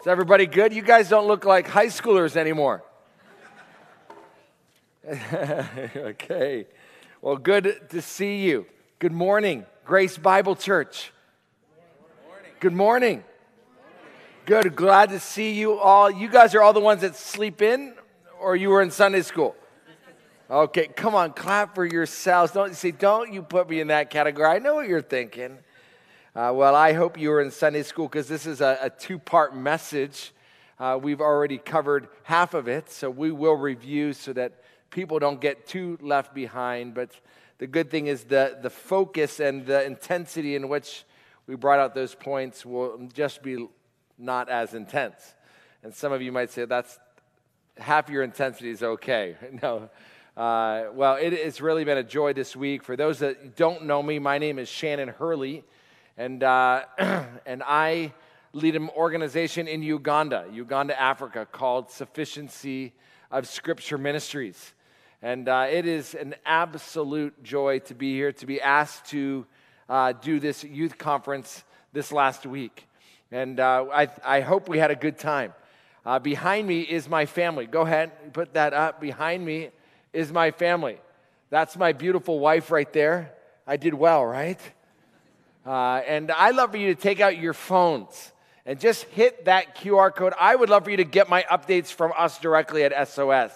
Is everybody good? You guys don't look like high schoolers anymore. okay. Well, good to see you. Good morning, Grace Bible Church. Good morning. Good. Glad to see you all. You guys are all the ones that sleep in, or you were in Sunday school? Okay, come on, clap for yourselves. Don't say, don't you put me in that category. I know what you're thinking. Uh, well, I hope you were in Sunday school because this is a, a two part message. Uh, we've already covered half of it, so we will review so that people don't get too left behind. But the good thing is the, the focus and the intensity in which we brought out those points will just be not as intense. And some of you might say that's half your intensity is okay. No. Uh, well, it, it's really been a joy this week. For those that don't know me, my name is Shannon Hurley. And, uh, and I lead an organization in Uganda, Uganda, Africa, called Sufficiency of Scripture Ministries. And uh, it is an absolute joy to be here, to be asked to uh, do this youth conference this last week. And uh, I, I hope we had a good time. Uh, behind me is my family. Go ahead, put that up. Behind me is my family. That's my beautiful wife right there. I did well, right? Uh, and I'd love for you to take out your phones and just hit that QR code. I would love for you to get my updates from us directly at SOS.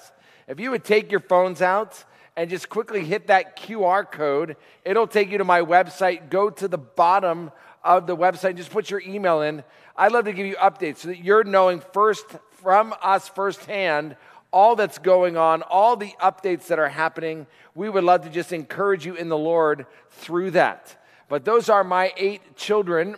If you would take your phones out and just quickly hit that QR code, it'll take you to my website. Go to the bottom of the website, and just put your email in. I'd love to give you updates so that you're knowing first from us firsthand all that's going on, all the updates that are happening. We would love to just encourage you in the Lord through that. But those are my eight children.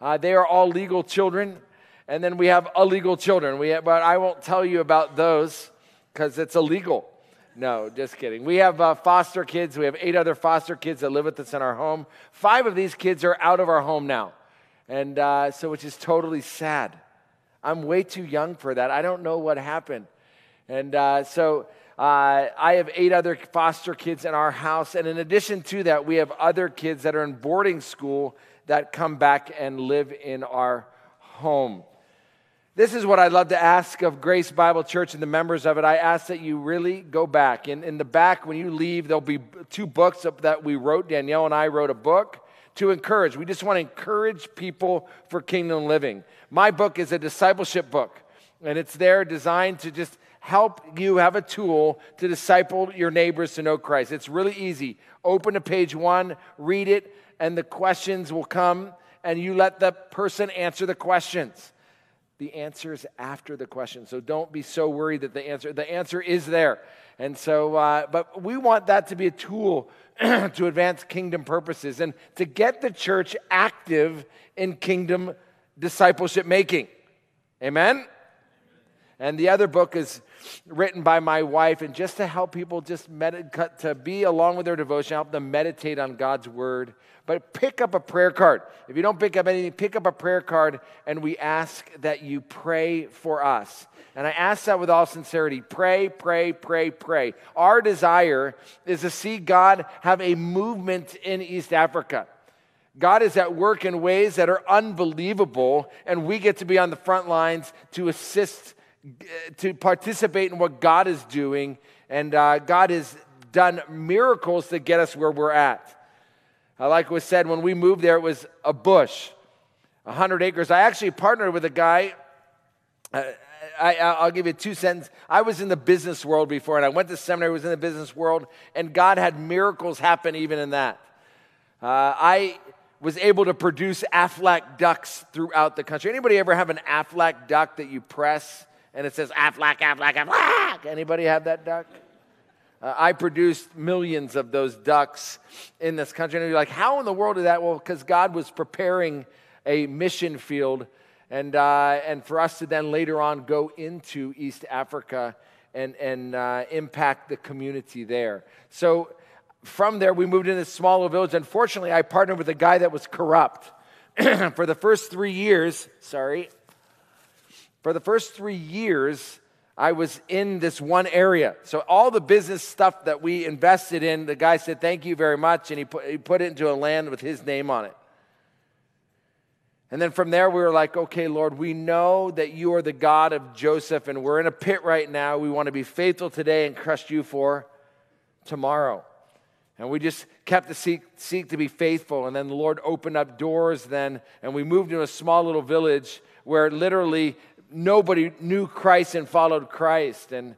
Uh, they are all legal children. And then we have illegal children. We have, but I won't tell you about those because it's illegal. No, just kidding. We have uh, foster kids. We have eight other foster kids that live with us in our home. Five of these kids are out of our home now. And uh, so, which is totally sad. I'm way too young for that. I don't know what happened. And uh, so, uh, I have eight other foster kids in our house. And in addition to that, we have other kids that are in boarding school that come back and live in our home. This is what I'd love to ask of Grace Bible Church and the members of it. I ask that you really go back. In, in the back, when you leave, there'll be two books that we wrote. Danielle and I wrote a book to encourage. We just want to encourage people for kingdom living. My book is a discipleship book, and it's there designed to just help you have a tool to disciple your neighbors to know Christ. It's really easy. Open to page one, read it, and the questions will come, and you let the person answer the questions. The answer is after the question. So don't be so worried that the answer, the answer is there. And so, uh, but we want that to be a tool to advance kingdom purposes and to get the church active in kingdom discipleship making. Amen? And the other book is written by my wife, and just to help people just med- to be along with their devotion, help them meditate on God's word. But pick up a prayer card. If you don't pick up anything, pick up a prayer card, and we ask that you pray for us. And I ask that with all sincerity. Pray, pray, pray, pray. Our desire is to see God have a movement in East Africa. God is at work in ways that are unbelievable, and we get to be on the front lines to assist to participate in what God is doing, and uh, God has done miracles to get us where we're at. Uh, like was said, when we moved there, it was a bush, 100 acres. I actually partnered with a guy. Uh, I, will give you two sentences. I was in the business world before, and I went to seminary, was in the business world, and God had miracles happen even in that. Uh, I was able to produce Aflac ducks throughout the country. Anybody ever have an Aflac duck that you press and it says Aflac, Aflac, Aflac. Anybody have that duck? Uh, I produced millions of those ducks in this country. And you're like, how in the world did that? Well, because God was preparing a mission field and, uh, and for us to then later on go into East Africa and, and uh, impact the community there. So from there, we moved into a smaller village. Unfortunately, I partnered with a guy that was corrupt. for the first three years, sorry, for the first three years, I was in this one area. So, all the business stuff that we invested in, the guy said, Thank you very much. And he put, he put it into a land with his name on it. And then from there, we were like, okay, Lord, we know that you are the God of Joseph, and we're in a pit right now. We want to be faithful today and trust you for tomorrow. And we just kept to seek, seek to be faithful. And then the Lord opened up doors then, and we moved into a small little village where literally nobody knew Christ and followed Christ. And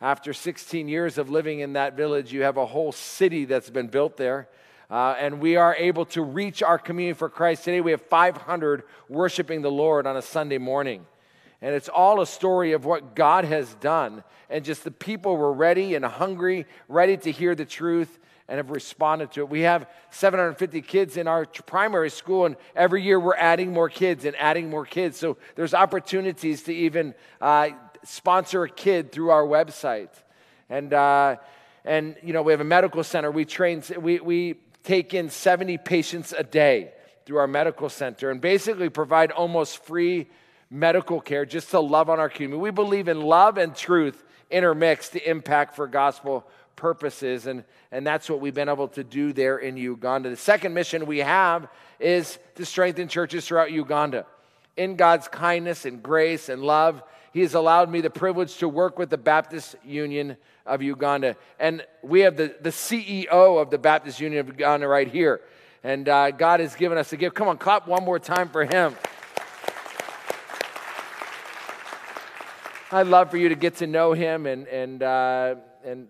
after 16 years of living in that village, you have a whole city that's been built there. Uh, and we are able to reach our community for Christ. Today we have 500 worshiping the Lord on a Sunday morning. And it's all a story of what God has done. And just the people were ready and hungry, ready to hear the truth and have responded to it. We have 750 kids in our primary school, and every year we're adding more kids and adding more kids. So there's opportunities to even uh, sponsor a kid through our website. And, uh, and, you know, we have a medical center. We train, we, we take in 70 patients a day through our medical center and basically provide almost free medical care just to love on our community. We believe in love and truth intermixed to impact for gospel purposes, and, and that's what we've been able to do there in Uganda. The second mission we have is to strengthen churches throughout Uganda. In God's kindness and grace and love, He has allowed me the privilege to work with the Baptist Union of Uganda. And we have the, the CEO of the Baptist Union of Uganda right here. And uh, God has given us a gift. Come on, clap one more time for him. I'd love for you to get to know him, and, and, uh, and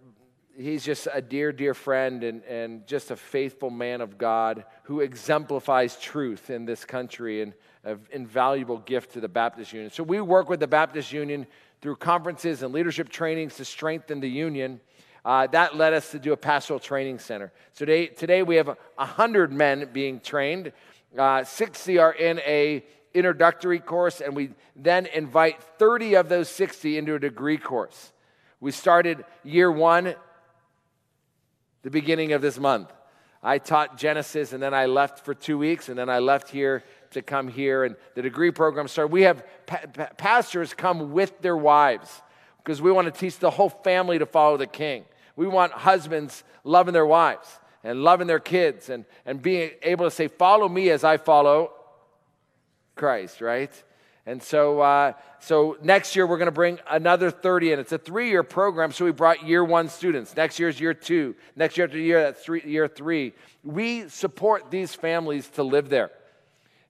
he's just a dear, dear friend and, and just a faithful man of God who exemplifies truth in this country and an invaluable gift to the Baptist Union. So we work with the Baptist Union through conferences and leadership trainings to strengthen the union. Uh, that led us to do a pastoral training center. So today, today we have 100 men being trained. Uh, 60 are in a introductory course, and we then invite 30 of those 60 into a degree course. We started year one the beginning of this month. I taught Genesis, and then I left for two weeks, and then I left here to come here, and the degree program started. We have pa- pa- pastors come with their wives because we want to teach the whole family to follow the king. We want husbands loving their wives and loving their kids and, and being able to say, Follow me as I follow Christ, right? And so, uh, so next year we're going to bring another 30 in. It's a three-year program, so we brought year one students. Next year is year two. Next year after year, that's three, year three. We support these families to live there.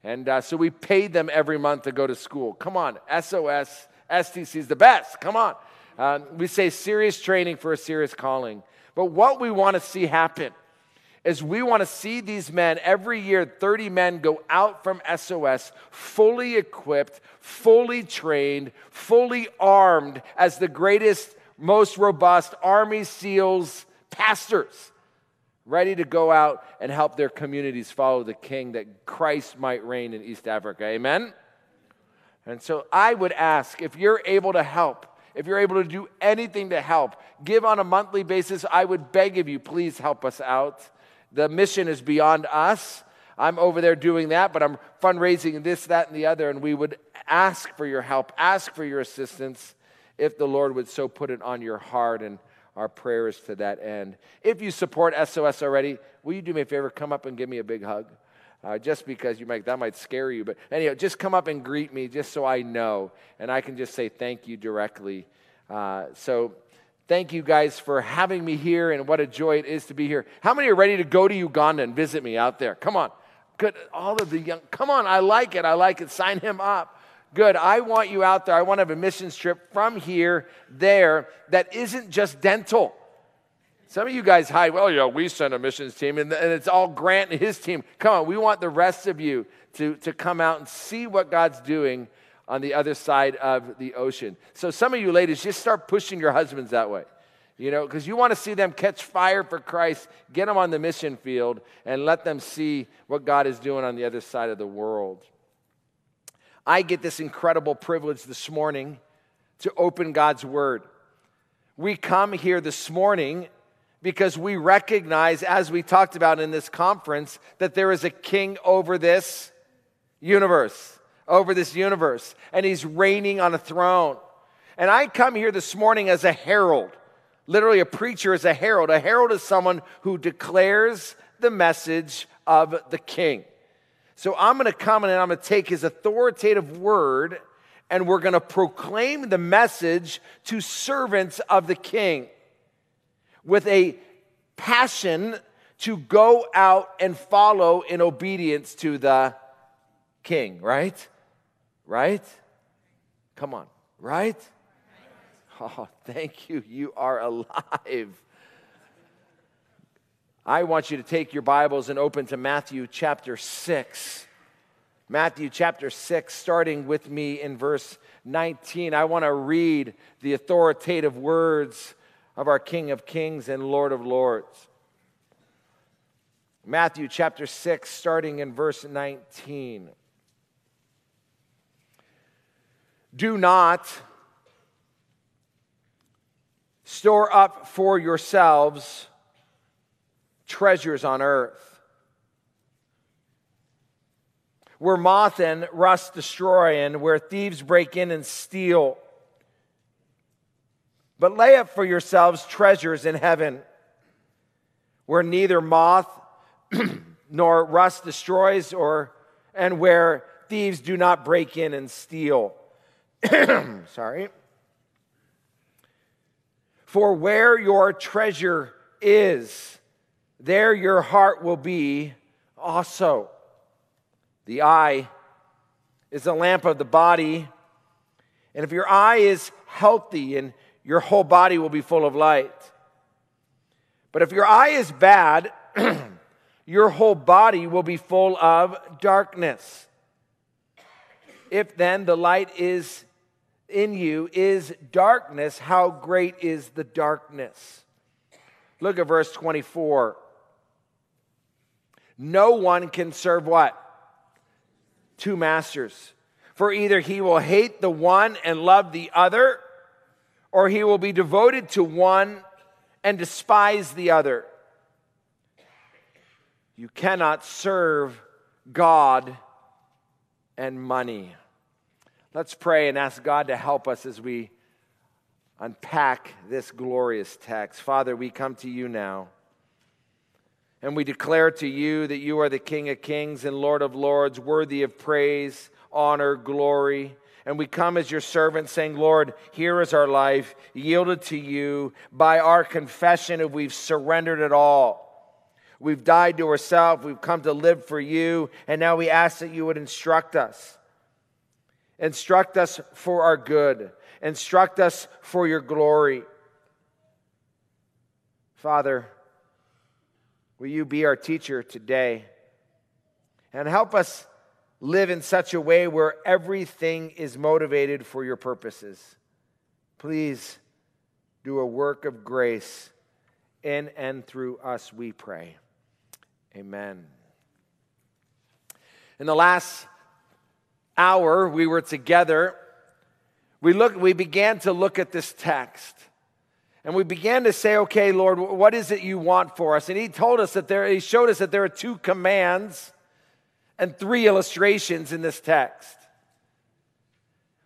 And uh, so we paid them every month to go to school. Come on, SOS, STC is the best. Come on. Uh, we say serious training for a serious calling. But what we want to see happen is we want to see these men every year 30 men go out from SOS fully equipped, fully trained, fully armed as the greatest, most robust Army SEALs pastors ready to go out and help their communities follow the king that Christ might reign in East Africa. Amen? And so I would ask if you're able to help, if you're able to do anything to help, give on a monthly basis, I would beg of you, please help us out. The mission is beyond us. I'm over there doing that, but I'm fundraising this, that, and the other, and we would ask for your help, ask for your assistance if the Lord would so put it on your heart. And our prayers to that end. If you support SOS already, will you do me a favor? Come up and give me a big hug. Uh, just because you might that might scare you, but anyhow, just come up and greet me, just so I know, and I can just say thank you directly. Uh, so, thank you guys for having me here, and what a joy it is to be here. How many are ready to go to Uganda and visit me out there? Come on, good. All of the young, come on, I like it. I like it. Sign him up. Good. I want you out there. I want to have a missions trip from here there that isn't just dental. Some of you guys hide, well, yeah, we send a missions team, and, and it's all Grant and his team. Come on, we want the rest of you to, to come out and see what God's doing on the other side of the ocean. So, some of you ladies, just start pushing your husbands that way, you know, because you want to see them catch fire for Christ, get them on the mission field, and let them see what God is doing on the other side of the world. I get this incredible privilege this morning to open God's Word. We come here this morning because we recognize, as we talked about in this conference, that there is a king over this universe, over this universe, and he's reigning on a throne. And I come here this morning as a herald. Literally, a preacher is a herald. A herald is someone who declares the message of the king. So I'm going to come and I'm going to take his authoritative word and we're going to proclaim the message to servants of the king with a passion to go out and follow in obedience to the king, right? Right? Come on, right? Oh, thank you. You are alive. I want you to take your Bibles and open to Matthew chapter 6. Matthew chapter 6, starting with me in verse 19. I want to read the authoritative words of our King of Kings and Lord of Lords. Matthew chapter 6, starting in verse 19. Do not store up for yourselves treasures on earth where moth and rust destroy, and where thieves break in and steal. But lay up for yourselves treasures in heaven, where neither moth nor rust destroys, or and where thieves do not break in and steal. Sorry. For where your treasure is, there your heart will be also. The eye is the lamp of the body. And if your eye is healthy, and your whole body will be full of light. But if your eye is bad, your whole body will be full of darkness. If then the light is in you is darkness, how great is the darkness? Look at verse 24. No one can serve what? two masters. For either he will hate the one and love the other, or he will be devoted to one and despise the other. You cannot serve God and money. Let's pray and ask God to help us as we unpack this glorious text. Father, we come to you now. And we declare to you that you are the King of kings and Lord of lords, worthy of praise, honor, glory. And we come as your servants saying, Lord, here is our life, yielded to you. By our confession, if we've surrendered it all. We've died to ourselves, we've come to live for you, and now we ask that you would instruct us. Instruct us for our good, instruct us for your glory. Father, Will you be our teacher today? And help us live in such a way where everything is motivated for your purposes. Please do a work of grace in and through us, we pray. Amen. In the last hour we were together, we, look, we began to look at this text. And we began to say, okay, Lord, what is it you want for us? And he told us that there, he showed us that there are two commands and three illustrations in this text.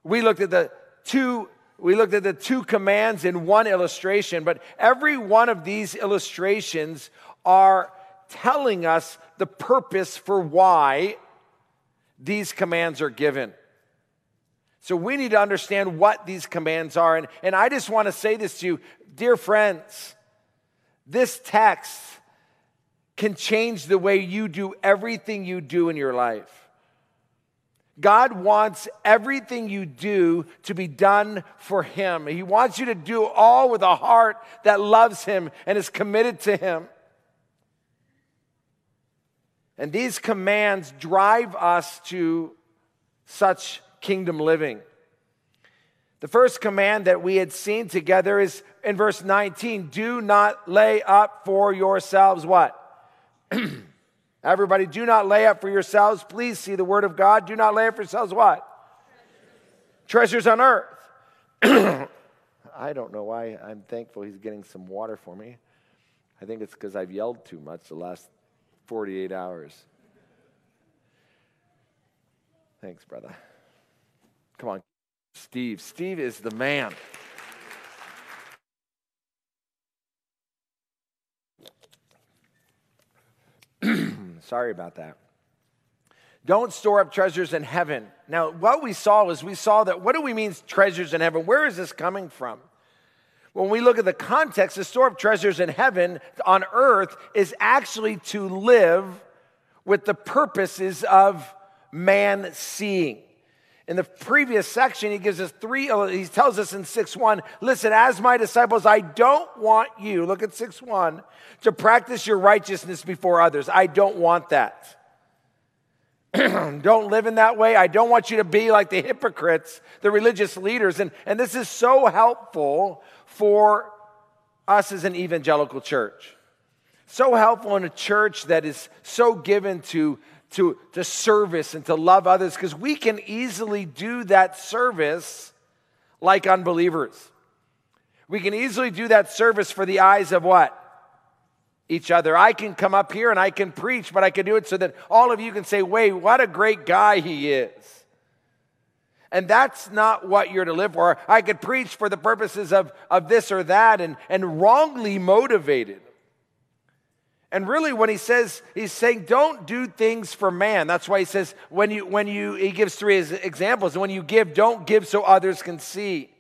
We looked at the two we looked at the two commands in one illustration, but every one of these illustrations are telling us the purpose for why these commands are given. So we need to understand what these commands are. And, and I just want to say this to you Dear friends, this text can change the way you do everything you do in your life. God wants everything you do to be done for Him. He wants you to do all with a heart that loves Him and is committed to Him. And these commands drive us to such kingdom living. The first command that we had seen together is in verse 19 do not lay up for yourselves what? Everybody, do not lay up for yourselves. Please see the word of God. Do not lay up for yourselves what? Treasures, Treasures on earth. I don't know why I'm thankful he's getting some water for me. I think it's because I've yelled too much the last 48 hours. Thanks, brother. Come on. Steve. Steve is the man. Sorry about that. Don't store up treasures in heaven. Now, what we saw is we saw that what do we mean treasures in heaven? Where is this coming from? When we look at the context, the store of treasures in heaven on earth is actually to live with the purposes of man seeing. In the previous section, he gives us three, uh, he tells us in 6 1, listen, as my disciples, I don't want you, look at 6 1, to practice your righteousness before others. I don't want that. don't live in that way. I don't want you to be like the hypocrites, the religious leaders. And, and this is so helpful for us as an evangelical church. So helpful in a church that is so given to, to, to service and to love others because we can easily do that service like unbelievers. We can easily do that service for the eyes of what? Each other. I can come up here and I can preach, but I can do it so that all of you can say, wait, what a great guy he is. And that's not what you're to live for. I could preach for the purposes of, of this or that and, and wrongly motivated. And really, when he says, he's saying, don't do things for man. That's why he says, when you, when you, he gives three examples. When you give, don't give so others can see,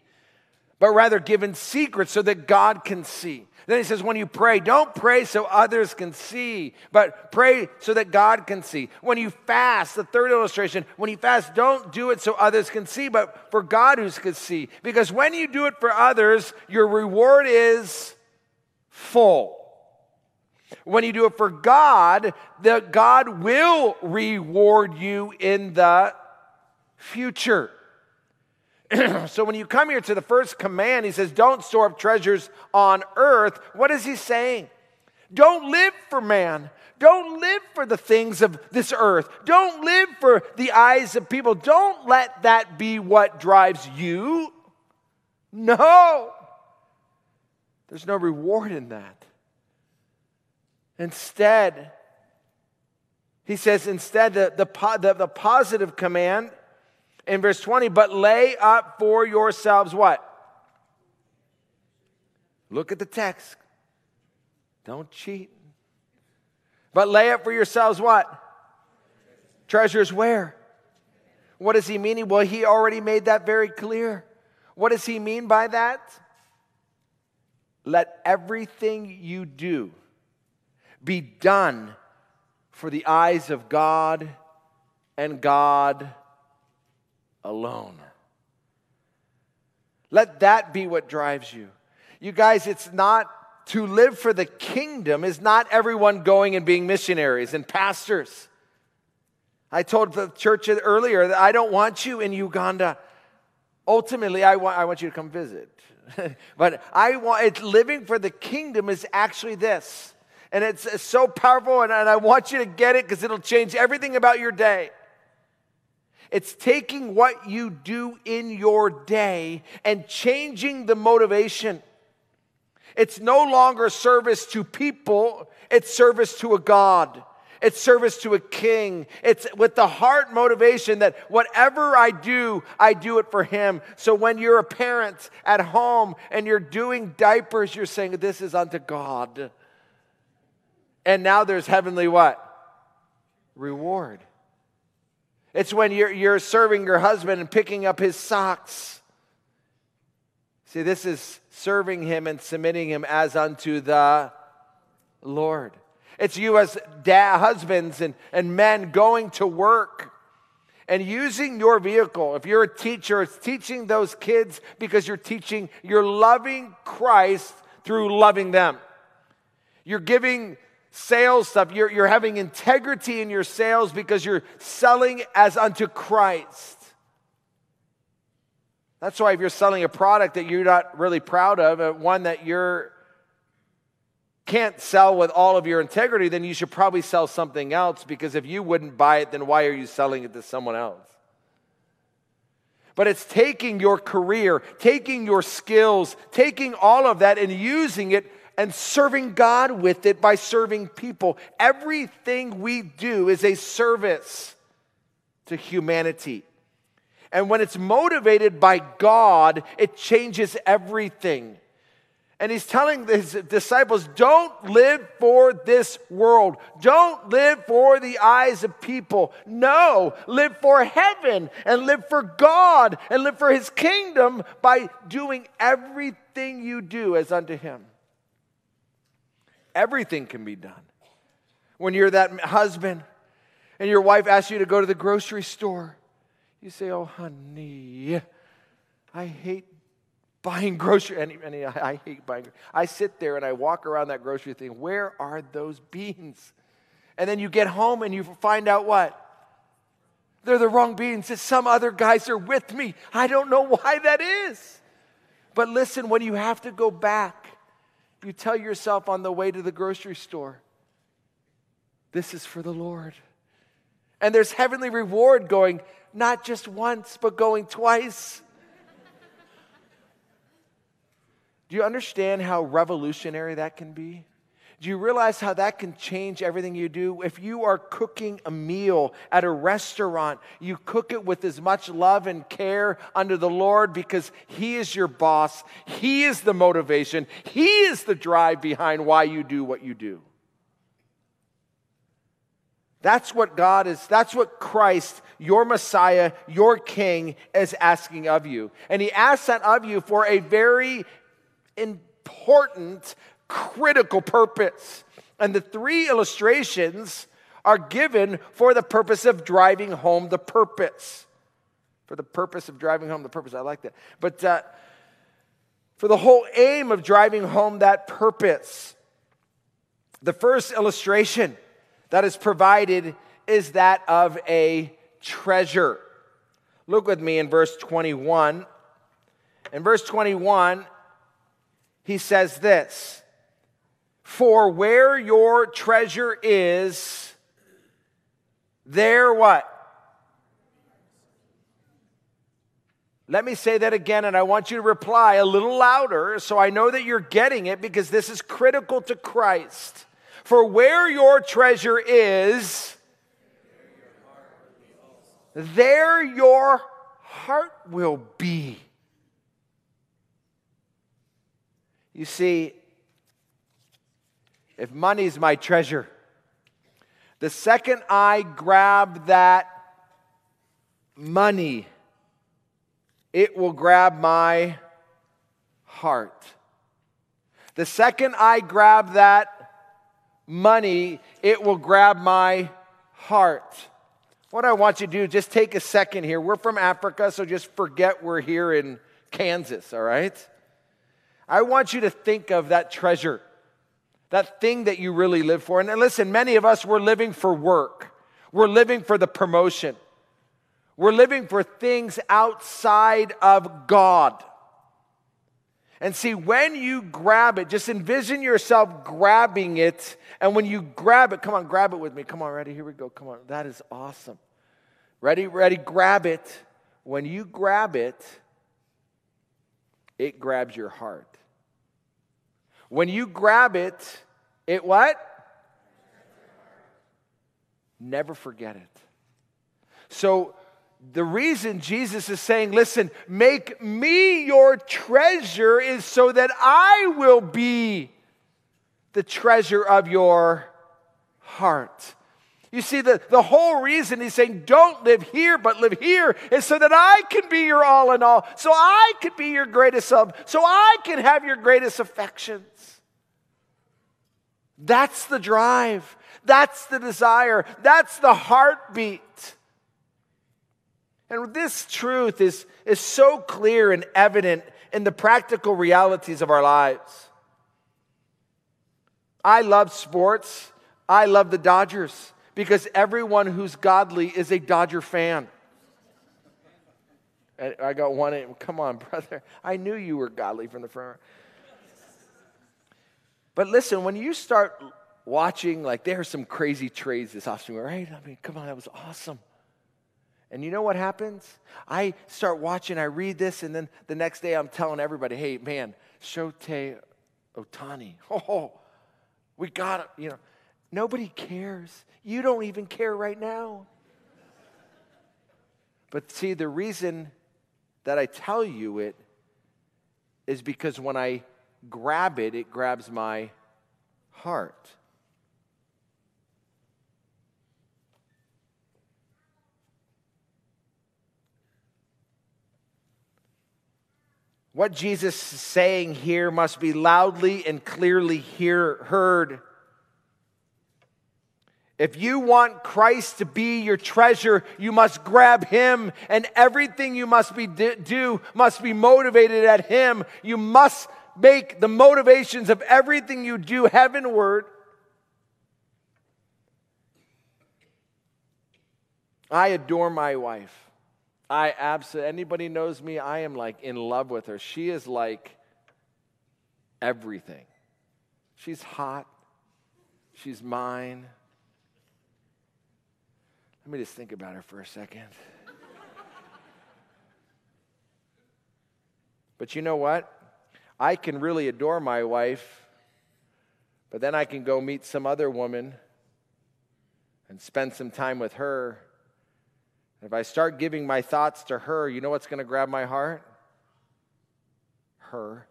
but rather give in secret so that God can see. Then he says, when you pray, don't pray so others can see, but pray so that God can see. When you fast, the third illustration, when you fast, don't do it so others can see, but for God who can see. Because when you do it for others, your reward is full. When you do it for God, the God will reward you in the future. so when you come here to the first command, he says, Don't store up treasures on earth. What is he saying? Don't live for man. Don't live for the things of this earth. Don't live for the eyes of people. Don't let that be what drives you. No. There's no reward in that. Instead, he says, instead, the, the, the, positive command in verse 20, but lay up for yourselves what? Look at the text. Don't cheat. But lay up for yourselves what? Treasures where? What does he mean? Well, he already made that very clear. What does he mean by that? Let everything you do be done for the eyes of God and God alone. Let that be what drives you. You guys, it's not to live for the kingdom, is not everyone going and being missionaries and pastors. I told the church earlier that I don't want you in Uganda. Ultimately, I want, I want you to come visit. but I want it's living for the kingdom is actually this. And it's, it's so powerful, and, and I want you to get it because it'll change everything about your day. It's taking what you do in your day and changing the motivation. It's no longer service to people, it's service to a God. It's service to a king. It's with the heart motivation that whatever I do, I do it for him. So when you're a parent at home and you're doing diapers, you're saying, This is unto God. And now there's heavenly what? Reward. It's when you're, you're serving your husband and picking up his socks. See, this is serving him and submitting him as unto the Lord. It's you as husbands and, and men going to work and using your vehicle. If you're a teacher, it's teaching those kids because you're teaching, you're loving Christ through loving them. You're giving sales stuff. You're, you're having integrity in your sales because you're selling as unto Christ. That's why if you're selling a product that you're not really proud of, uh, one that you're can't sell with all of your integrity, then you should probably sell something else because if you wouldn't buy it, then why are you selling it to someone else? But it's taking your career, taking your skills, taking all of that and using it and serving God with it by serving people. Everything we do is a service to humanity. And when it's motivated by God, it changes everything. And he's telling his disciples, don't live for this world. Don't live for the eyes of people. No, live for heaven and live for God and live for his kingdom by doing everything you do as unto him. Everything can be done. When you're that husband and your wife asks you to go to the grocery store, you say, Oh, honey, I hate buying grocery. And, and I, I hate buying. I sit there and I walk around that grocery thing. Where are those beans? And then you get home and you find out what? They're the wrong beans. That some other guys are with me. I don't know why that is. But listen, when you have to go back, you tell yourself on the way to the grocery store, this is for the Lord. And there's heavenly reward going not just once, but going twice. Do you understand how revolutionary that can be? Do you realize how that can change everything you do? If you are cooking a meal at a restaurant, you cook it with as much love and care under the Lord because He is your boss. He is the motivation. He is the drive behind why you do what you do. That's what God is, that's what Christ, your Messiah, your King, is asking of you. And He asks that of you for a very important, critical purpose. And the three illustrations are given for the purpose of driving home the purpose. For the purpose of driving home the purpose. I like that. But uh, for the whole aim of driving home that purpose. The first illustration that is provided is that of a treasure. Look with me in verse 21. In verse 21, he says this For where your treasure is, there what? Let me say that again, and I want you to reply a little louder so I know that you're getting it because this is critical to Christ. For where your treasure is, there your heart will be. You see, if money's my treasure, the second I grab that money, it will grab my heart. The second I grab that money, it will grab my heart. What I want you to do, just take a second here. We're from Africa, so just forget we're here in Kansas, all right? I want you to think of that treasure, that thing that you really live for. And listen, many of us, we're living for work, we're living for the promotion, we're living for things outside of God. And see, when you grab it, just envision yourself grabbing it. And when you grab it, come on, grab it with me. Come on, ready? Here we go. Come on. That is awesome. Ready, ready, grab it. When you grab it, it grabs your heart. When you grab it, it what? Never forget it. So, the reason Jesus is saying, listen, make me your treasure is so that I will be the treasure of your heart. You see, the, the whole reason he's saying, don't live here, but live here, is so that I can be your all in all, so I can be your greatest love, so I can have your greatest affections. That's the drive. That's the desire. That's the heartbeat. And this truth is, is so clear and evident in the practical realities of our lives. I love sports. I love the Dodgers because everyone who's godly is a Dodger fan. And I got one. In, come on, brother. I knew you were godly from the front. But listen, when you start watching, like there are some crazy trades this offseason, right? I mean, come on, that was awesome. And you know what happens? I start watching, I read this, and then the next day I'm telling everybody, hey, man, Shohei Ohtani. Oh, we got it. You know, nobody cares. You don't even care right now. But see, the reason that I tell you it is because when I grab it, it grabs my heart. What Jesus is saying here must be loudly and clearly hear, heard. If you want Christ to be your treasure, you must grab him, and everything you must be do must be motivated at him. You must make the motivations of everything you do heavenward. I adore my wife. I absolutely, anybody knows me, I am like in love with her. She is like everything. She's hot. She's mine. Let me just think about her for a second. but you know what? I can really adore my wife, but then I can go meet some other woman and spend some time with her if I start giving my thoughts to her, you know what's going to grab my heart? Her.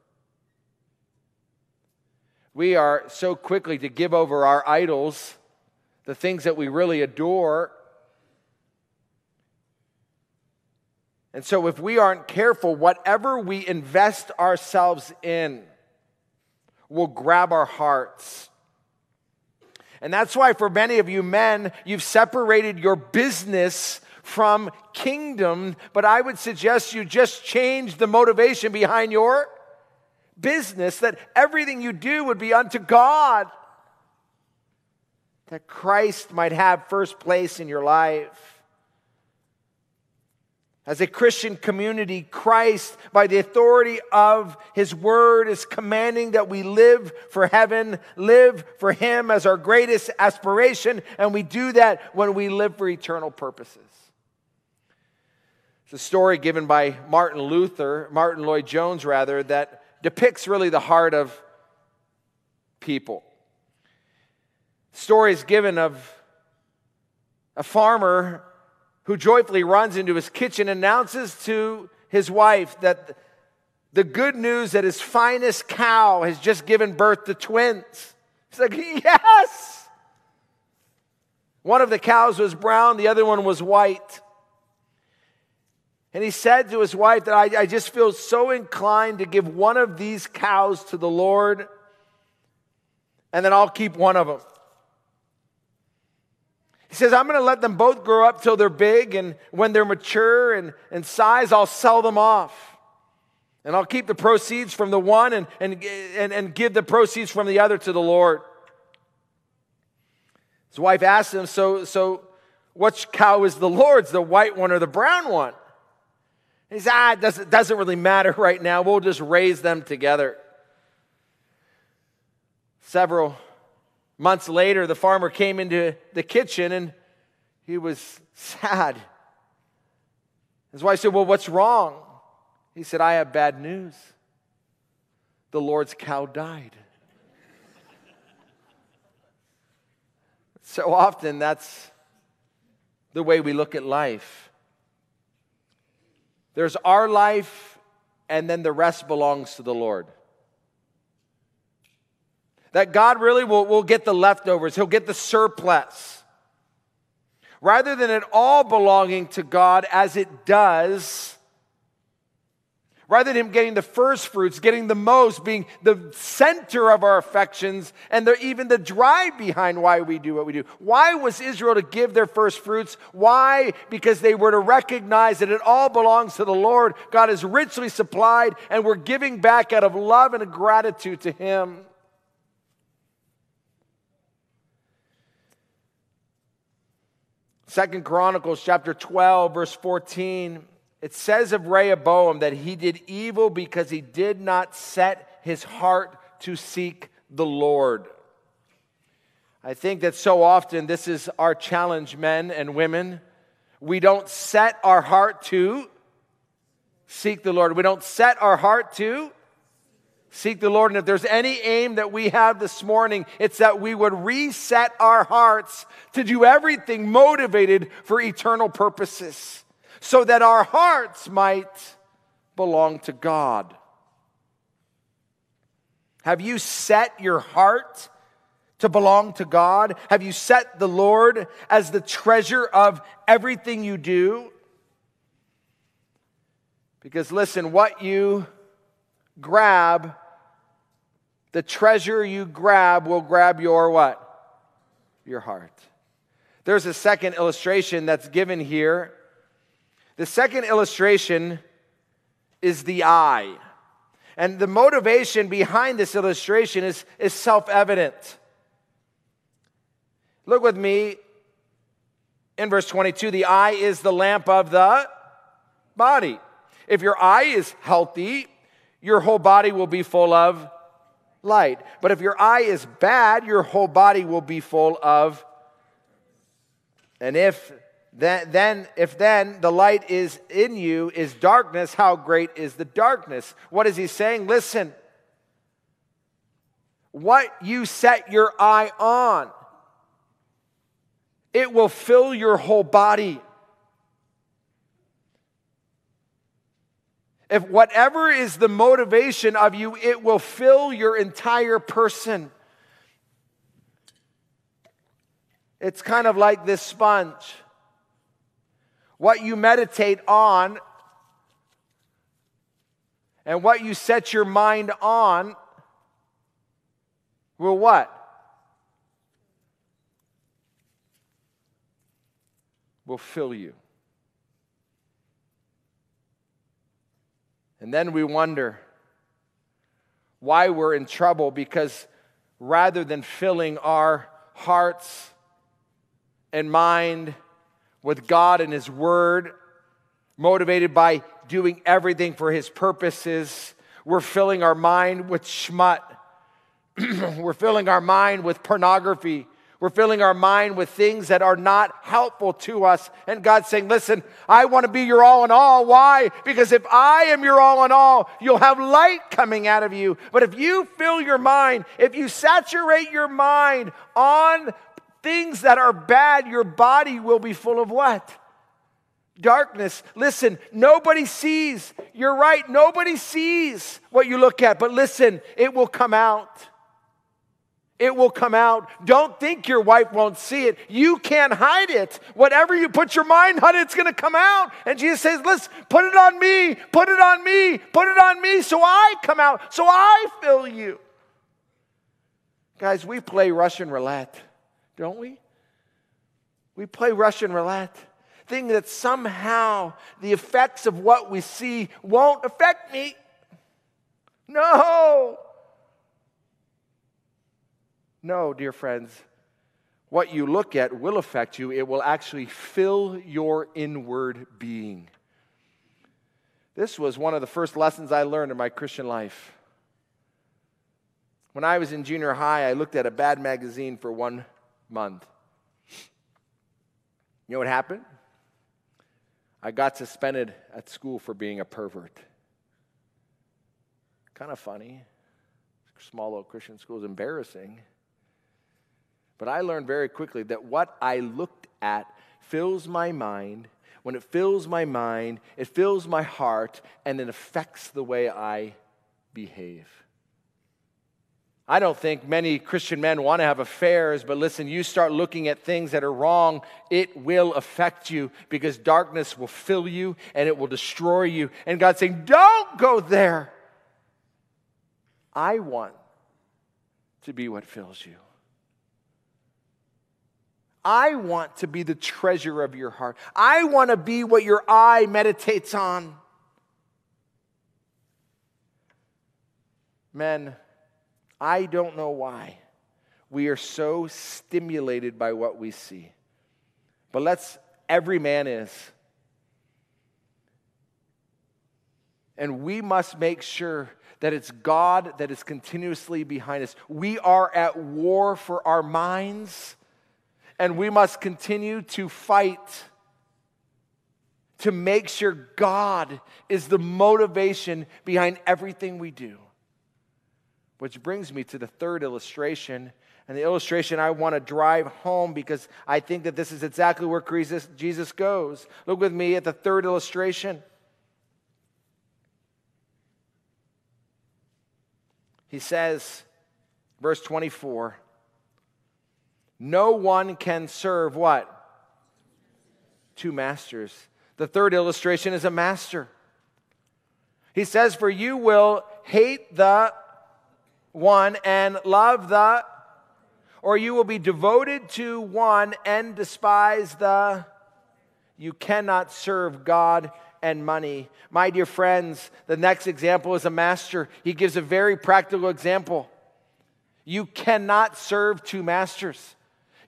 We are so quickly to give over our idols, the things that we really adore. And so, if we aren't careful, whatever we invest ourselves in will grab our hearts. And that's why, for many of you men, you've separated your business from kingdom, but I would suggest you just change the motivation behind your business, that everything you do would be unto God, that Christ might have first place in your life. As a Christian community, Christ, by the authority of His Word, is commanding that we live for heaven, live for Him as our greatest aspiration, and we do that when we live for eternal purposes. It's a story given by Martin Luther, Martyn Lloyd-Jones, rather, that depicts really the heart of people. Is given of a farmer who joyfully runs into his kitchen announces to his wife that the good news that his finest cow has just given birth to twins. He's like, Yes! One of the cows was brown, the other one was white. And he said to his wife that I, I, just feel so inclined to give one of these cows to the Lord, and then I'll keep one of them. He says, I'm going to let them both grow up till they're big, and when they're mature and, and size, I'll sell them off. And I'll keep the proceeds from the one and, and, and, and give the proceeds from the other to the Lord. His wife asked him, So, so which cow is the Lord's, the white one or the brown one? He said, ah, it doesn't, doesn't really matter right now. We'll just raise them together. Several months later, the farmer came into the kitchen and he was sad. His wife said, Well, what's wrong? He said, I have bad news. The Lord's cow died. so often, that's the way we look at life. There's our life, and then the rest belongs to the Lord. That God really will, will get the leftovers, He'll get the surplus. Rather than it all belonging to God as it does rather than him getting the first fruits, getting the most, being the center of our affections, and the, even the drive behind why we do what we do. Why was Israel to give their first fruits? Why? Because they were to recognize that it all belongs to the Lord. God is richly supplied, and we're giving back out of love and gratitude to Him. Second Chronicles chapter 12, verse 14 it says of Rehoboam that he did evil because he did not set his heart to seek the Lord. I think that so often this is our challenge, men and women. We don't set our heart to seek the Lord. We don't set our heart to seek the Lord. And if there's any aim that we have this morning, it's that we would reset our hearts to do everything motivated for eternal purposes so that our hearts might belong to God. Have you set your heart to belong to God? Have you set the Lord as the treasure of everything you do? Because listen, what you grab, the treasure you grab will grab your what? Your heart. There's a second illustration that's given here. The second illustration is the eye. And the motivation behind this illustration is, is self evident. Look with me in verse 22 the eye is the lamp of the body. If your eye is healthy, your whole body will be full of light. But if your eye is bad, your whole body will be full of and if then, then if then the light is in you is darkness, how great is the darkness? What is he saying? Listen. What you set your eye on, it will fill your whole body. If whatever is the motivation of you, it will fill your entire person. It's kind of like this sponge. What you meditate on and what you set your mind on will what? Will fill you. And then we wonder why we're in trouble because rather than filling our hearts and mind with God and His Word, motivated by doing everything for His purposes. We're filling our mind with schmut. We're filling our mind with pornography. We're filling our mind with things that are not helpful to us. And God's saying, Listen, I want to be your all in all. Why? Because if I am your all in all, you'll have light coming out of you. But if you fill your mind, if you saturate your mind on things that are bad, your body will be full of what? Darkness. Listen, nobody sees. You're right, nobody sees what you look at, but listen, it will come out. It will come out. Don't think your wife won't see it. You can't hide it. Whatever you put your mind on, it's going to come out. And Jesus says, Listen, put it on me, put it on me, put it on me, so I come out, so I fill you. Guys, we play Russian roulette don't we? We play Russian roulette, thinking that somehow the effects of what we see won't affect me. No. No, dear friends. What you look at will affect you. It will actually fill your inward being. This was one of the first lessons I learned in my Christian life. When I was in junior high, I looked at a bad magazine for one month. You know what happened? I got suspended at school for being a pervert. Kind of funny. Small little Christian school is embarrassing. But I learned very quickly that what I looked at fills my mind. When it fills my mind, it fills my heart, and it affects the way I behave. I don't think many Christian men want to have affairs, but listen, you start looking at things that are wrong, it will affect you because darkness will fill you and it will destroy you. And God's saying, Don't go there. I want to be what fills you. I want to be the treasure of your heart. I want to be what your eye meditates on. Men, I don't know why. We are so stimulated by what we see. But let's, every man is. And we must make sure that it's God that is continuously behind us. We are at war for our minds, and we must continue to fight to make sure God is the motivation behind everything we do. Which brings me to the third illustration. And the illustration I want to drive home because I think that this is exactly where Jesus goes. Look with me at the third illustration. He says, verse 24, no one can serve what? Two masters. The third illustration is a master. He says, For you will hate the one and love the, or you will be devoted to one and despise the. You cannot serve God and money. My dear friends, the next example is a master. He gives a very practical example. You cannot serve two masters.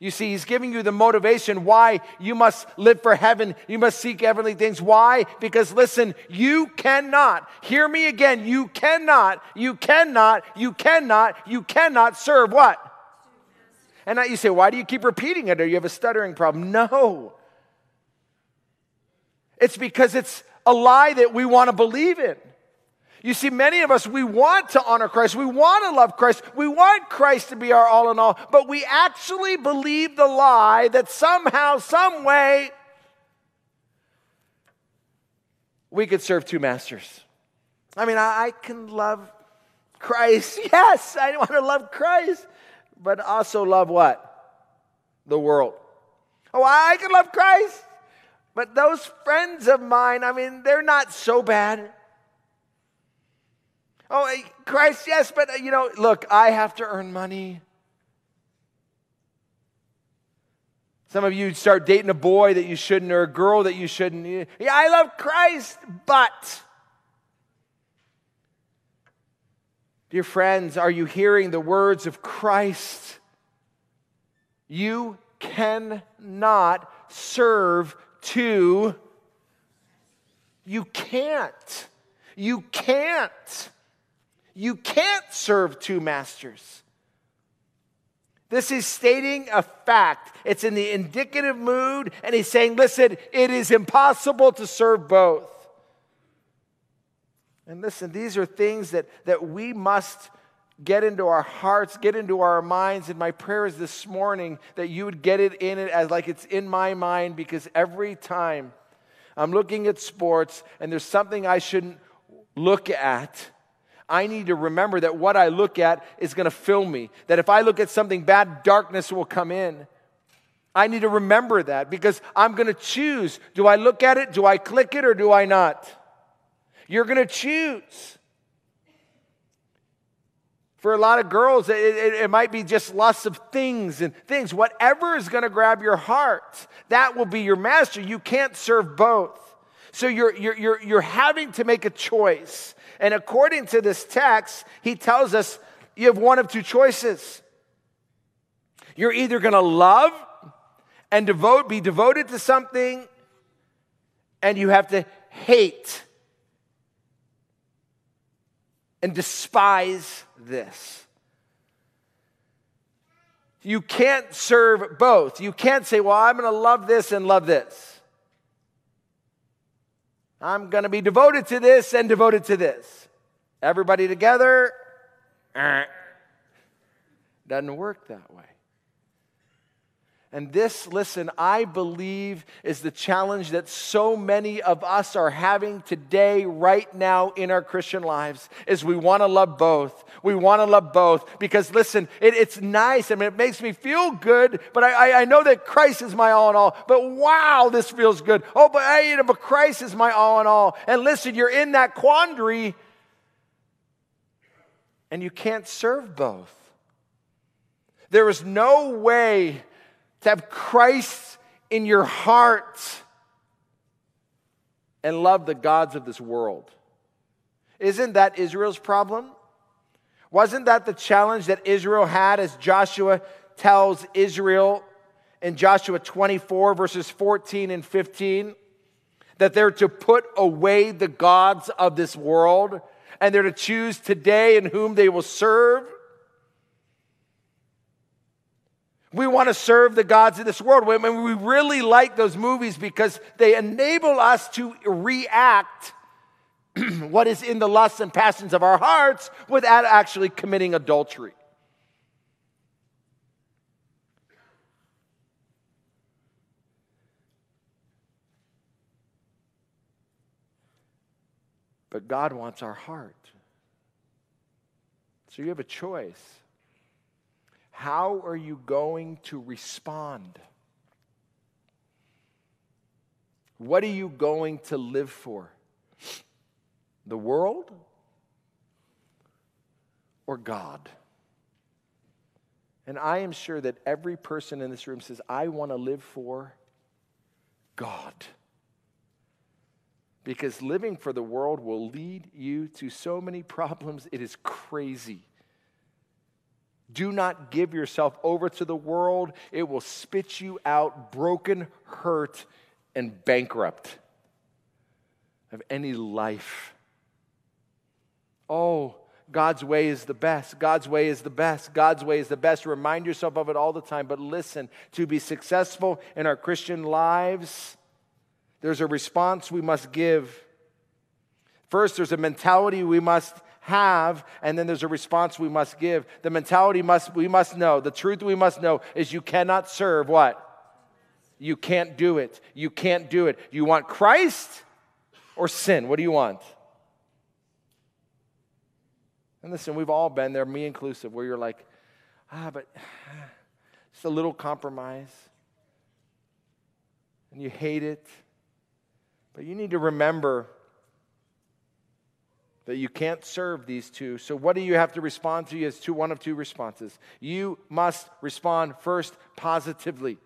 You see, he's giving you the motivation why you must live for heaven. You must seek heavenly things. Why? Because listen, you cannot, hear me again, you cannot, you cannot, you cannot, you cannot serve what? And now you say, why do you keep repeating it? Or you have a stuttering problem? No. It's because it's a lie that we want to believe in. You see, many of us, we want to honor Christ. We want to love Christ. We want Christ to be our all in all. But we actually believe the lie that somehow, some way, we could serve two masters. I mean, I, I can love Christ. Yes, I want to love Christ, but also love what? The world. Oh, I can love Christ, but those friends of mine, I mean, they're not so bad. Oh, Christ, yes, but uh, you know, look, I have to earn money. Some of you start dating a boy that you shouldn't or a girl that you shouldn't. Yeah, I love Christ, but. Dear friends, are you hearing the words of Christ? You cannot serve two. You can't. You can't. You can't serve two masters. This is stating a fact. It's in the indicative mood, and he's saying, listen, it is impossible to serve both. And listen, these are things that, that we must get into our hearts, get into our minds. And my prayer is this morning that you would get it in it as like it's in my mind, because every time I'm looking at sports and there's something I shouldn't look at, I need to remember that what I look at is going to fill me. That if I look at something bad, darkness will come in. I need to remember that because I'm going to choose. Do I look at it? Do I click it or do I not? You're going to choose. For a lot of girls, it, it, it, might be just lots of things and things. Whatever is going to grab your heart, that will be your master. You can't serve both. So you're, you're, you're, you're having to make a choice. And according to this text, he tells us you have one of two choices. You're either going to love and devote, be devoted to something, and you have to hate and despise this. You can't serve both. You can't say, Well, I'm going to love this and love this. I'm going to be devoted to this and devoted to this. Everybody together, eh. doesn't work that way. And this, listen, I believe is the challenge that so many of us are having today, right now in our Christian lives, is we want to love both. We want to love both because, listen, it, it's nice. I mean, it makes me feel good, but I, I, I, know that Christ is my all in all. But wow, this feels good. Oh, but, I, you know, but Christ is my all in all. And listen, you're in that quandary and you can't serve both. There is no way to have Christ in your heart and love the gods of this world. Isn't that Israel's problem? Wasn't that the challenge that Israel had as Joshua tells Israel in Joshua 24, verses 14 and 15? That they're to put away the gods of this world and they're to choose today in whom they will serve. We want to serve the gods of this world. I mean, we really like those movies because they enable us to react what is in the lusts and passions of our hearts without actually committing adultery. But God wants our heart. So you have a choice. How are you going to respond? What are you going to live for? The world or God? And I am sure that every person in this room says, I want to live for God. Because living for the world will lead you to so many problems, it is crazy. Do not give yourself over to the world. It will spit you out broken, hurt, and bankrupt of any life. Oh, God's way is the best. God's way is the best. God's way is the best. Remind yourself of it all the time. But listen, to be successful in our Christian lives, there's a response we must give. First, there's a mentality we must have, and then there's a response we must give. The mentality must we must know, the truth we must know is you cannot serve what? You can't do it. You can't do it. You want Christ or sin? What do you want? And listen, we've all been there, me inclusive, where you're like, ah, but just a little compromise. And you hate it. But you need to remember that you can't serve these two. So, what do you have to respond to? Is two, one of two responses. You must respond first positively,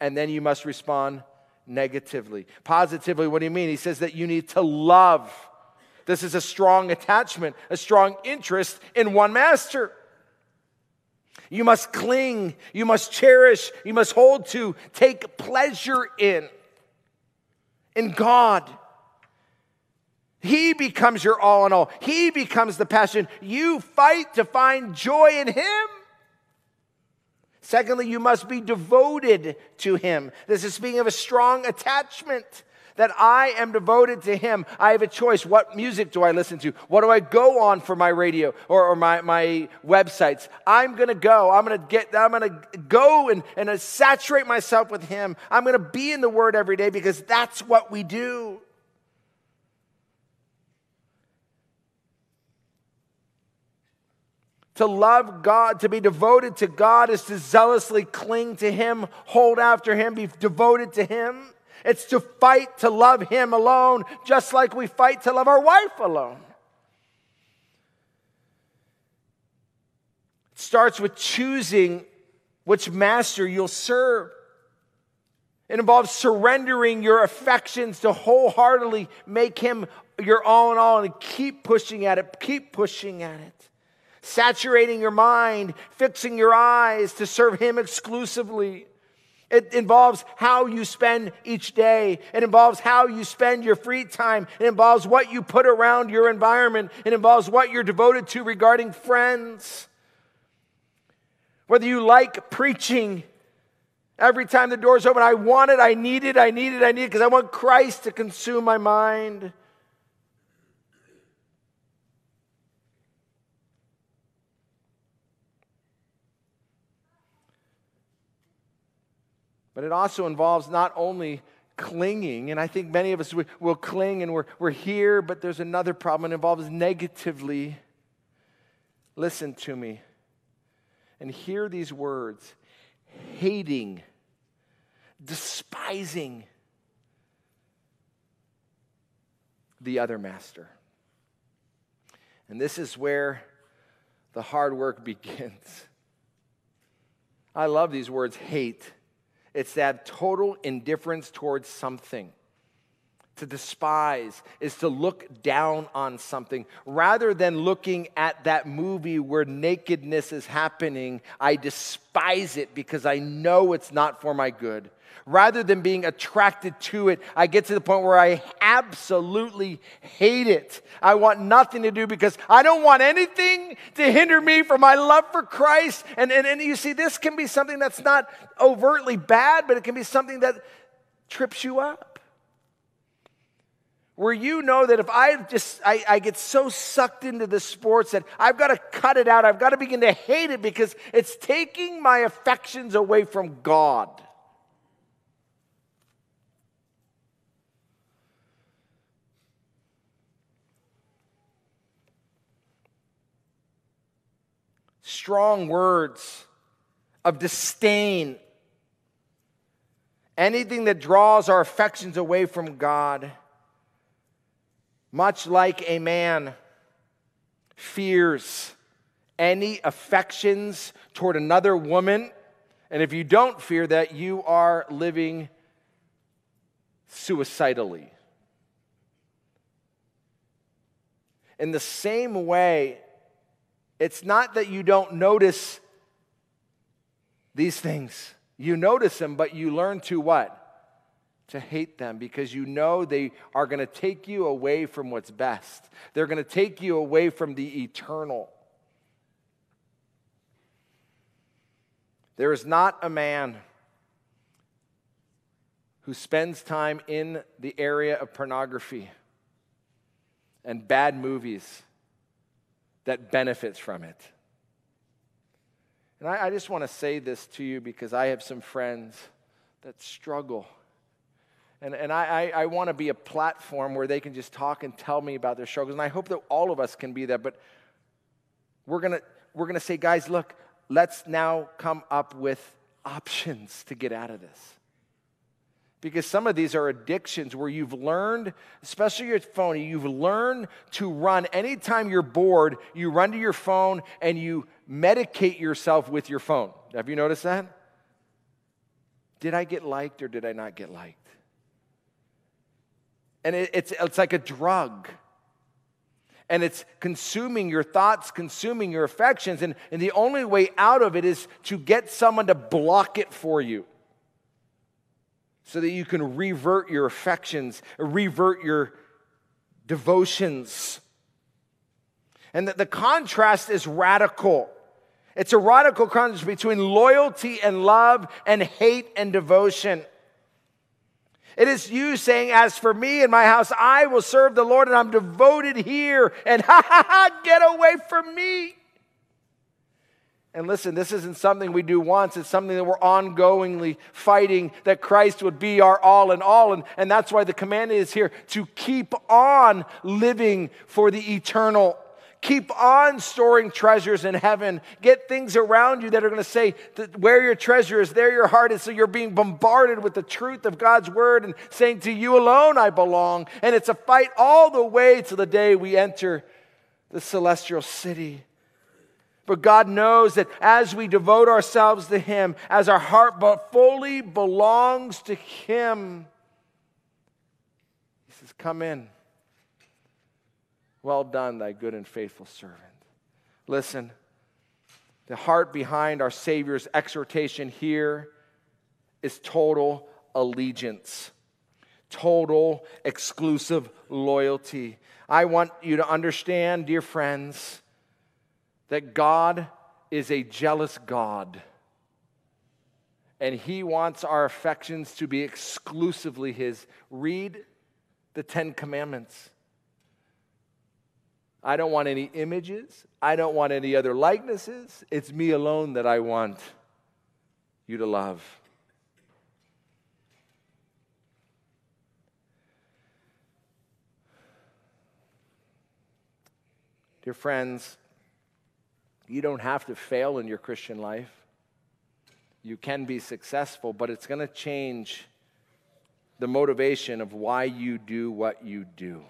and then you must respond negatively. Positively, what do you mean? He says that you need to love. This is a strong attachment, a strong interest in one master. You must cling, you must cherish, you must hold to, take pleasure in, in God. He becomes your all in all. He becomes the passion. You fight to find joy in Him. Secondly, you must be devoted to Him. This is speaking of a strong attachment that I am devoted to Him. I have a choice. What music do I listen to? What do I go on for my radio or, or my, my websites? I'm going to go. I'm going to get, I'm going to go and, and saturate myself with Him. I'm going to be in the Word every day because that's what we do. To love God, to be devoted to God, is to zealously cling to Him, hold after Him, be devoted to Him. It's to fight to love Him alone, just like we fight to love our wife alone. It starts with choosing which master you'll serve. It involves surrendering your affections to wholeheartedly make Him your all in all and keep pushing at it, keep pushing at it saturating your mind, fixing your eyes to serve Him exclusively. It involves how you spend each day. It involves how you spend your free time. It involves what you put around your environment. It involves what you're devoted to regarding friends. Whether you like preaching every time the door's open, I want it, I need it, I need it, I need it, because I want Christ to consume my mind. But it also involves not only clinging, and I think many of us will cling and we're, we're here, but there's another problem. It involves negatively. Listen to me and hear these words hating, despising the other master. And this is where the hard work begins. I love these words hate it's to have total indifference towards something. To despise is to look down on something. Rather than looking at that movie where nakedness is happening, I despise it because I know it's not for my good rather than being attracted to it, I get to the point where I absolutely hate it. I want nothing to do because I don't want anything to hinder me from my love for Christ. And, and, and you see, this can be something that's not overtly bad, but it can be something that trips you up. Where you know that if I just I, I get so sucked into the sports that I've got to cut it out, I've got to begin to hate it because it's taking my affections away from God. strong words of disdain, anything that draws our affections away from God, much like a man fears any affections toward another woman. And if you don't fear that, you are living suicidally. In the same way, it's not that you don't notice these things. You notice them, but you learn to what? To hate them because you know they are going to take you away from what's best. They're going to take you away from the eternal. There is not a man who spends time in the area of pornography and bad movies that benefits from it. And I, I just want to say this to you because I have some friends that struggle. And, and I, I, I want to be a platform where they can just talk and tell me about their struggles. And I hope that all of us can be that. But we're going to we're going to say, guys, look, let's now come up with options to get out of this. Because some of these are addictions where you've learned, especially your phone, you've learned to run. Anytime you're bored, you run to your phone and you medicate yourself with your phone. Have you noticed that? Did I get liked or did I not get liked? And it, it's, it's like a drug. And it's consuming your thoughts, consuming your affections. And, and the only way out of it is to get someone to block it for you so that you can revert your affections, revert your devotions. And that the contrast is radical. It's a radical contrast between loyalty and love and hate and devotion. It is you saying, As for me and my house, I will serve the Lord and I'm devoted here. And ha ha ha, get away from me. And listen, this isn't something we do once, it's something that we're ongoingly fighting that Christ would be our all in all. And, and that's why the command is here to keep on living for the eternal. Keep on storing treasures in heaven. Get things around you that are going to say that where your treasure is, there your heart is. So you're being bombarded with the truth of God's word and saying, To you alone I belong. And it's a fight all the way to the day we enter the celestial city. But God knows that as we devote ourselves to Him, as our heart but fully belongs to Him, He says, Come in. Well done, thy good and faithful servant. Listen, the heart behind our Savior's exhortation here is total allegiance, total exclusive loyalty. I want you to understand, dear friends, that God is a jealous God. And He wants our affections to be exclusively His. Read the Ten Commandments. I don't want any images. I don't want any other likenesses. It's me alone that I want you to love. Dear friends, you don't have to fail in your Christian life. You can be successful, but it's going to change the motivation of why you do what you do.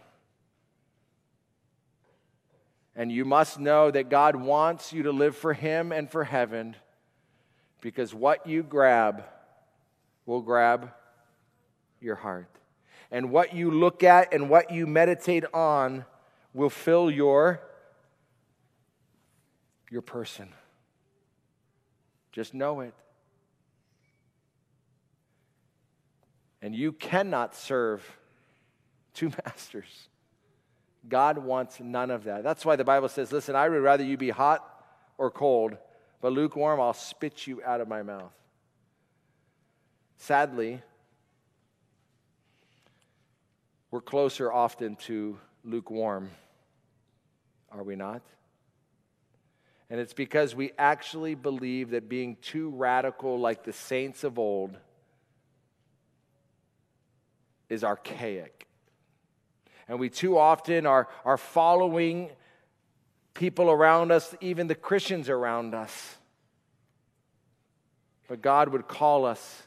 And you must know that God wants you to live for Him and for heaven because what you grab will grab your heart. And what you look at and what you meditate on will fill your your person. Just know it. And you cannot serve two masters. God wants none of that. That's why the Bible says, listen, I would rather you be hot or cold, but lukewarm, I'll spit you out of my mouth. Sadly, we're closer often to lukewarm, are we not? And it's because we actually believe that being too radical, like the saints of old, is archaic. And we too often are, are following people around us, even the Christians around us. But God would call us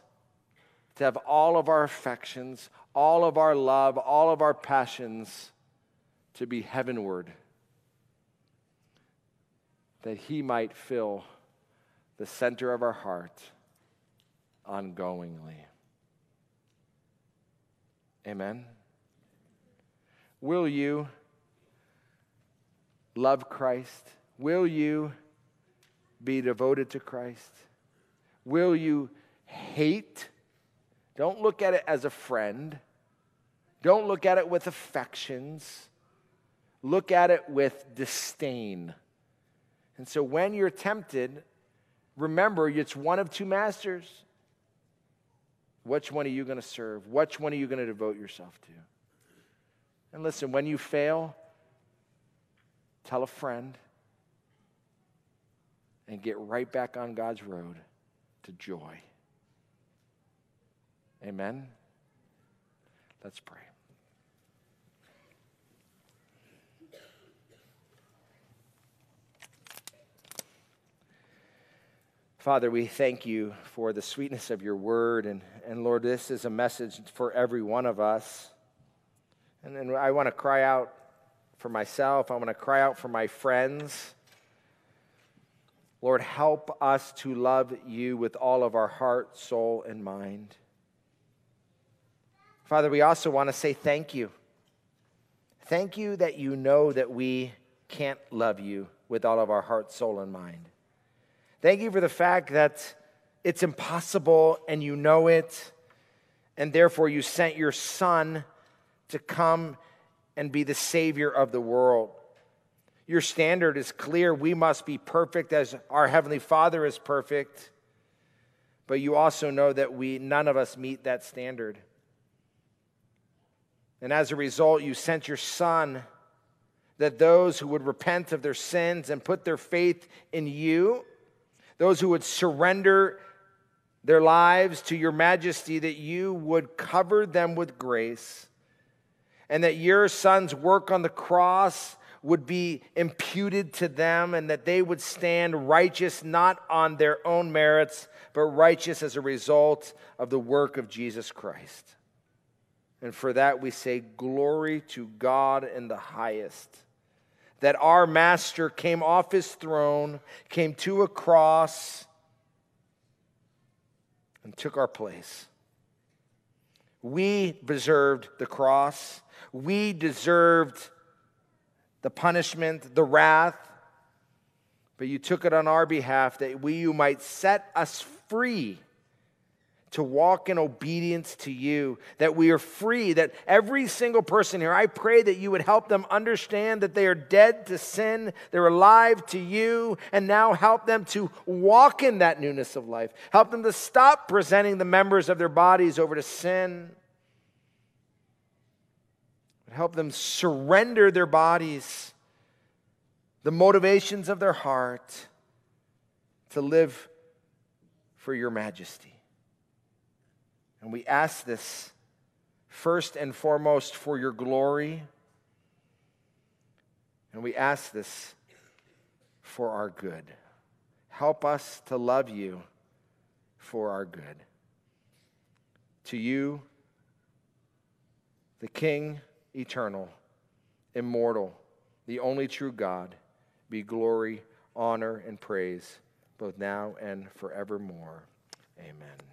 to have all of our affections, all of our love, all of our passions to be heavenward, that He might fill the center of our heart ongoingly. Amen. Will you love Christ? Will you be devoted to Christ? Will you hate? Don't look at it as a friend. Don't look at it with affections. Look at it with disdain. And so when you're tempted, remember it's one of two masters. Which one are you going to serve? Which one are you going to devote yourself to? And listen, when you fail, tell a friend and get right back on God's road to joy. Amen? Let's pray. Father, we thank you for the sweetness of your word. And, and Lord, this is a message for every one of us. And then I want to cry out for myself, I want to cry out for my friends. Lord, help us to love you with all of our heart, soul, and mind. Father, we also want to say thank you. Thank you that you know that we can't love you with all of our heart, soul, and mind. Thank you for the fact that it's impossible and you know it, and therefore you sent your Son to come and be the Savior of the world. Your standard is clear. We must be perfect as our Heavenly Father is perfect. But you also know that we, none of us meet that standard. And as a result, you sent your Son that those who would repent of their sins and put their faith in you those who would surrender their lives to your majesty, that you would cover them with grace, and that your son's work on the cross would be imputed to them, and that they would stand righteous not on their own merits, but righteous as a result of the work of Jesus Christ. And for that we say, Glory to God in the highest that our master came off his throne, came to a cross, and took our place. We deserved the cross. We deserved the punishment, the wrath, but you took it on our behalf that we you might set us free to walk in obedience to you, that we are free, that every single person here, I pray that you would help them understand that they are dead to sin, they're alive to you, and now help them to walk in that newness of life. Help them to stop presenting the members of their bodies over to sin. Help them surrender their bodies, the motivations of their heart to live for your majesty. And we ask this first and foremost for your glory. And we ask this for our good. Help us to love you for our good. To you, the King eternal, immortal, the only true God, be glory, honor, and praise, both now and forevermore. Amen.